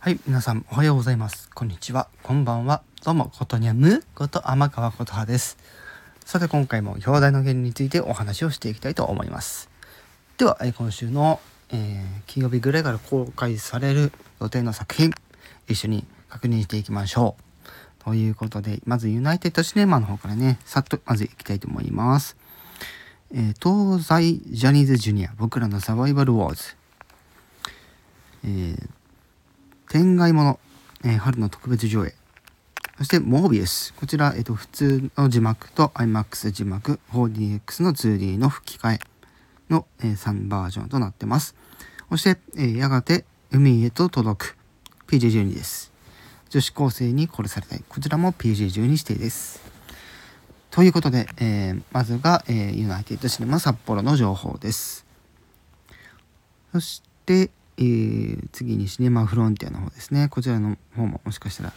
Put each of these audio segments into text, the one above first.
はい、皆さんおはようございます。こんにちは。こんばんは。どうも、ことにゃむこと天川ことはです。さて、今回も表題の原理についてお話をしていきたいと思います。では、今週の、えー金曜日ぐらいから公開される予定の作品、一緒に確認していきましょう。ということで、まずユナイテッドシネマの方からね、さっとまずいきたいと思います。えー東西ジャニーズジュニア僕らのサバイバルウォーズ。えー天外物、えー春の特別上映。そして、モービウス。こちら、えっ、と、普通の字幕と IMAX 字幕、4DX の 2D の吹き替えの、えー3バージョンとなってます。そして、えやがて海へと届く PG12 です。女子高生に殺されたい。こちらも PG12 指定です。ということで、えーまずが、えーユナイテッドシネマ札幌の情報です。そして、えー次にシネマフロンティアの方ですね。こちらの方ももしかしたら、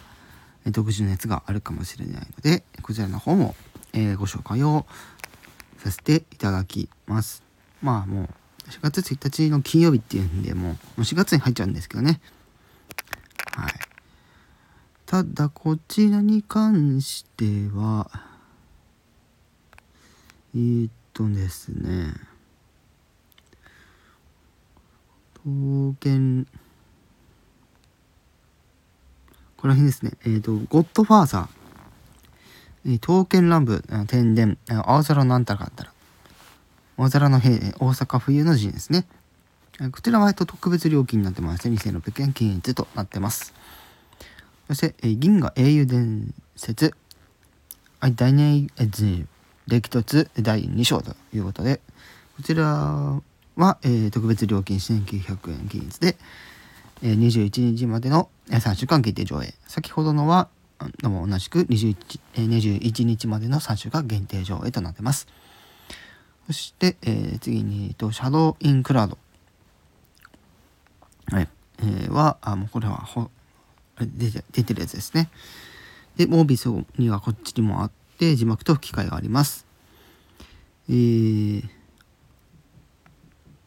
独自のやつがあるかもしれないので、こちらの方も、えーご紹介をさせていただきます。まあもう4月1日の金曜日っていうんで、もうもう4月に入っちゃうんですけどね。はい。ただこちらに関しては、えー、っとですね、刀剣、この辺ですね、えー、っと、ゴッドファーザー、えー刀剣乱舞、天伝、あ青空なんたらかんたら、大空の兵、大阪冬の陣ですね。えこちらは、えっと、特別料金になってまして、2600円均一となってます。そして、えー銀河英雄伝説、はい、大年えー激突第2章ということで、こちらは、えー特別料金1900円均一で、えー21日までの3週間限定上映。先ほどのは、あのも同じく 21, えー21日までの3週間限定上映となってます。そして、えー次に、えっと、シャドウ・イン・クラウド。はい。えーは、あ、もうこれはほ、出て出てるやつですね。で、モービウスにはこっちにもあって、字幕と吹き替えがあります。えー、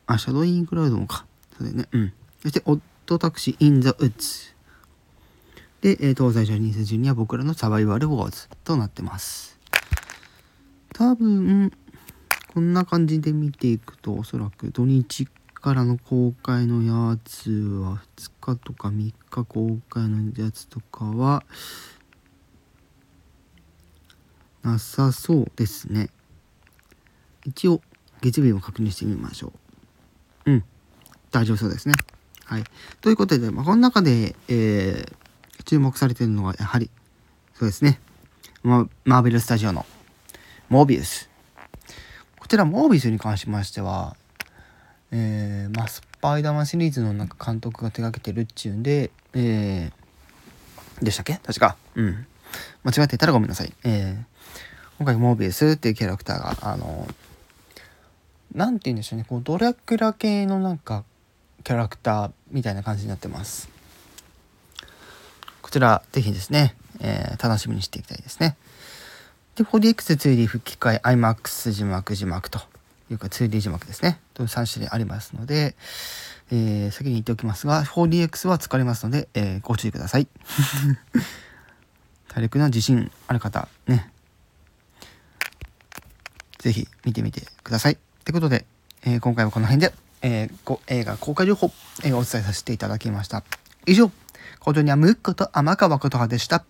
あ、シャドウインクラウドもか。そうだよね。うん。そして、オッドタクシー・イン・ザ・ウッズ。で、東西ジャニーズジュニア僕らのサバイバル・ウォーズとなってます。多分、こんな感じで見ていくと、おそらく土日からの公開のやつは、2日とか3日公開のやつとかは、なさそうですね。一応、月曜日を確認してみましょう。うん。大丈夫そうですね。はい。ということで、まあ、この中で、えー注目されているのは、やはり、そうですね。まマーベルスタジオの、モービウス。こちら、モービウスに関しましては、えーまあ、スパイダーマンシリーズのなんか監督が手掛けてるっちゅうんで、えーでしたっけ？確か。うん。間違っていたらごめんなさい。えー今回、モービウスっていうキャラクターが、あの、なんて言うんでしょうね、こう、ドラキュラ系のなんか、キャラクターみたいな感じになってます。こちら、ぜひですね、えー楽しみにしていきたいですね。で、4DX2D 吹き替え、IMAX 字幕字幕というか 2D 字幕ですね。という3種類ありますので、えー先に言っておきますが、4DX は疲れますので、えーご注意ください。体力の自信ある方、ね。ぜひ見てみてください。ということで、えー今回はこの辺で、えーご映画公開情報、えーお伝えさせていただきました。以上、ことにゃむこと天川ことはでした。